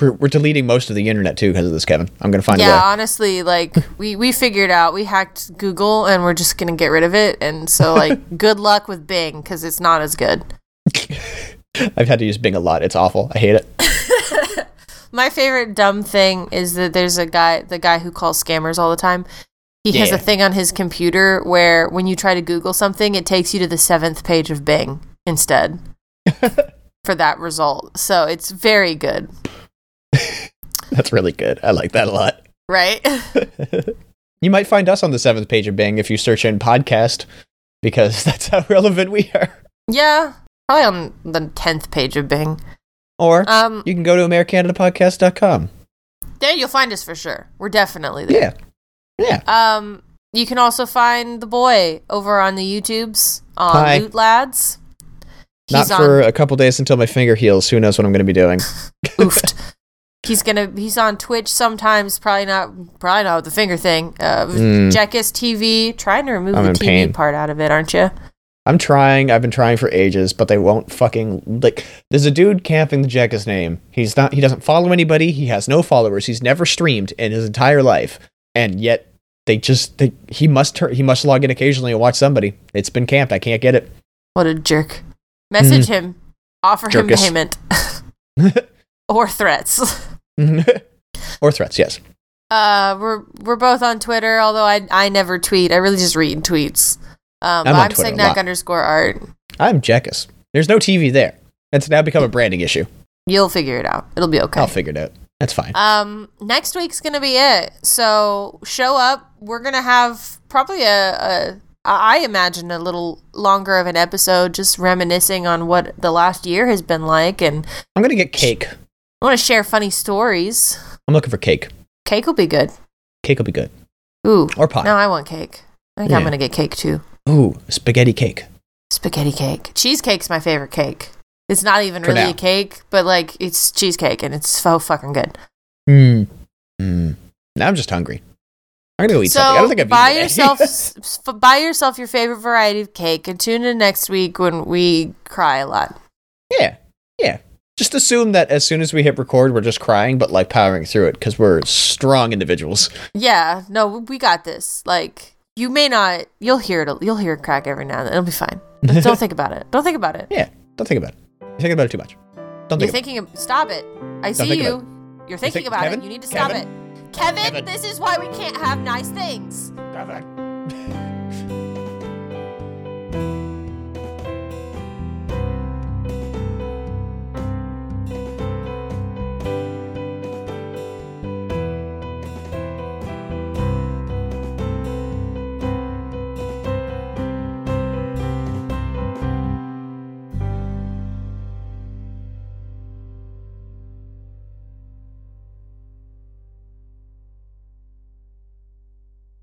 S1: We're, deleting most of the internet too because of this, Kevin. I'm gonna find out. yeah,
S2: honestly, like we we figured out we hacked Google and we're just gonna get rid of it. And so like, good luck with Bing because it's not as good.
S1: I've had to use Bing a lot. It's awful. I hate it.
S2: My favorite dumb thing is that there's a guy, the guy who calls scammers all the time. He has a thing on his computer where when you try to Google something, it takes you to the seventh page of Bing instead for that result. So it's very good,
S1: That's really good. I like that a lot.
S2: right?
S1: you might find us on the seventh page of Bing if you search in podcast because that's how relevant we are.
S2: yeah, probably on the tenth page of Bing.
S1: Or
S2: Um,
S1: you can go to americanadapodcast.com.
S2: there you'll find us for sure. We're definitely there.
S1: Yeah. Yeah.
S2: Um, you can also find the boy over on the YouTubes on
S1: Hi.
S2: Loot Lads.
S1: Not
S2: He's
S1: for a couple days until my finger heals. Who knows what I'm going to be doing?
S2: oofed. He's gonna he's on Twitch sometimes, probably not probably not with the finger thing. Uh
S1: Mm.
S2: Jekkus TV, trying to remove
S1: I'm
S2: the TV
S1: pain.
S2: part out of it, aren't you?
S1: I'm trying. I've been trying for ages, but they won't fucking like. There's a dude camping the Jekka's name. He's not. He doesn't follow anybody. He has no followers. He's never streamed in his entire life, and yet they just. They, he must. Tur- he must log in occasionally and watch somebody. It's been camped. I can't get it.
S2: What a jerk. Message him. Offer him payment. or threats.
S1: or threats. Yes.
S2: Uh we're we're both on Twitter, although I I never tweet. I really just read tweets. Um
S1: I'm
S2: I'm,
S1: on Twitter
S2: Signac underscore art.
S1: I'm Jekkus. There's no TV there. It's now become a branding issue.
S2: You'll figure it out. It'll be okay.
S1: I'll figure it out. That's fine.
S2: Um, next week's gonna be it. So show up. We're gonna have probably a, a I imagine a little longer of an episode, just reminiscing on what the last year has been like, and
S1: I'm gonna get cake.
S2: I want to share funny stories.
S1: I'm looking for cake.
S2: Cake will be good.
S1: Cake will be good.
S2: Ooh,
S1: Or pie.
S2: no, I want cake. I think I'm gonna get cake too.
S1: Ooh, spaghetti cake.
S2: Spaghetti cake. Cheesecake's my favorite cake. It's not even
S1: For
S2: really
S1: now.
S2: a cake, but like it's cheesecake and it's so fucking good.
S1: Mm. Mm. Now I'm just hungry. I'm gonna go eat
S2: so
S1: something. I don't think I've
S2: buy
S1: eaten
S2: yourself buy yourself your favorite variety of cake and tune in next week when we cry a lot.
S1: yeah, yeah. Just assume that as soon as we hit record, we're just crying, but like powering through it because we're strong individuals.
S2: Yeah, no, we got this. Like you may not, you'll hear it. You'll hear it crack every now and then. It'll be fine. Just don't think about it. Don't think about it.
S1: Yeah, don't think about it. You're thinking about it too much. Don't
S2: You're
S1: think.
S2: thinking. Of, stop it. I see you. You're thinking
S1: think-
S2: about
S1: Kevin?
S2: it. You need to stop
S1: Kevin?
S2: it. Kevin,
S1: Kevin.
S2: this is why we can't have nice things.
S1: it.